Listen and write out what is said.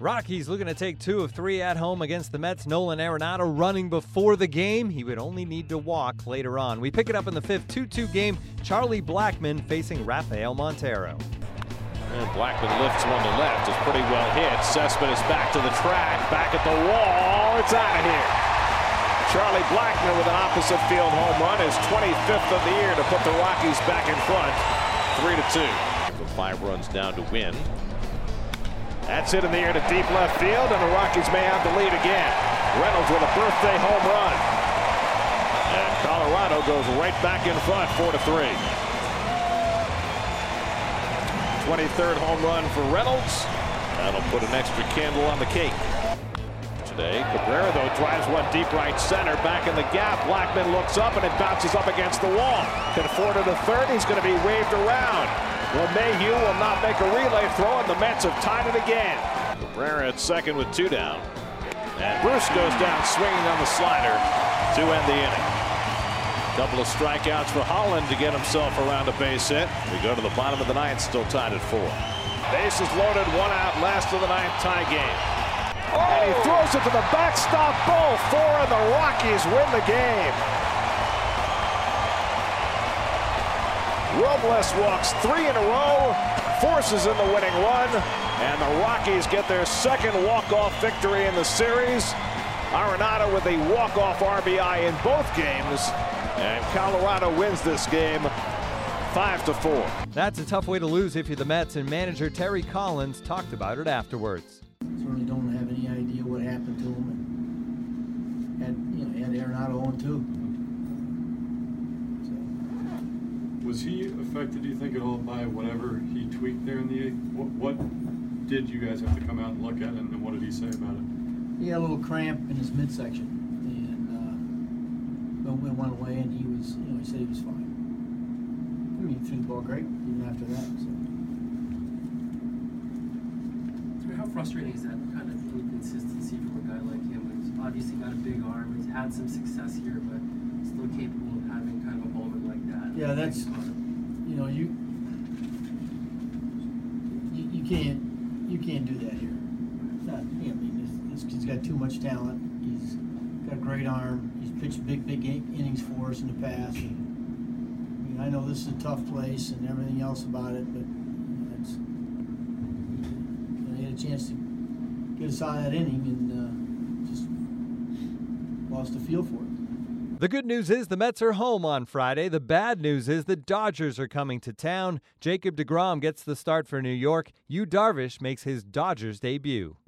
Rockies looking to take two of three at home against the Mets. Nolan Arenado running before the game. He would only need to walk later on. We pick it up in the fifth 2 2 game. Charlie Blackmon facing Rafael Montero. And Blackmon lifts one to left. It's pretty well hit. Cessman is back to the track, back at the wall. It's out of here. Charlie Blackmon with an opposite field home run, his 25th of the year to put the Rockies back in front, 3 to 2. The five runs down to win. That's hit in the air to deep left field, and the Rockies may have the lead again. Reynolds with a birthday home run. And Colorado goes right back in front, 4 to 3. 23rd home run for Reynolds. That'll put an extra candle on the cake. Today, Cabrera, though, drives one deep right center. Back in the gap, Blackmon looks up, and it bounces up against the wall. Conforto to third. He's going to be waved around. LeMahieu will not make a relay throw, and the Mets have tied it again. Cabrera at second with two down. And Bruce goes down swinging on the slider to end the inning. Couple of strikeouts for Holland to get himself around a base hit. We go to the bottom of the ninth, still tied at four. Bases loaded, one out, last of the ninth tie game. Oh. And he throws it to the backstop ball. Four, and the Rockies win the game. Robles walks three in a row, forces in the winning run, and the Rockies get their second walk-off victory in the series. Arenado with a walk-off RBI in both games, and Colorado wins this game five to four. That's a tough way to lose if you're the Mets, and manager Terry Collins talked about it afterwards. Certainly don't have any idea what happened to him, and had you know had Arenado on too. Was he affected, do you think, at all by whatever he tweaked there in the eighth? What, what did you guys have to come out and look at, and then what did he say about it? He had a little cramp in his midsection, and uh, it went away, and he was, you know, he said he was fine. I mean, he threw the ball great even after that. So. so how frustrating is that kind of inconsistency from a guy like him? He's obviously got a big arm. He's had some success here, but still capable of having kind of a moment like that. Yeah, that's you know you you, you can't you can't do that here. Not, I mean, this, this kid's got too much talent. He's got a great arm. He's pitched big big innings for us in the past. And, I mean, I know this is a tough place and everything else about it, but you know, had a chance to get us out of that inning and uh, just lost the feel for it. The good news is the Mets are home on Friday. The bad news is the Dodgers are coming to town. Jacob DeGrom gets the start for New York. Yu Darvish makes his Dodgers debut.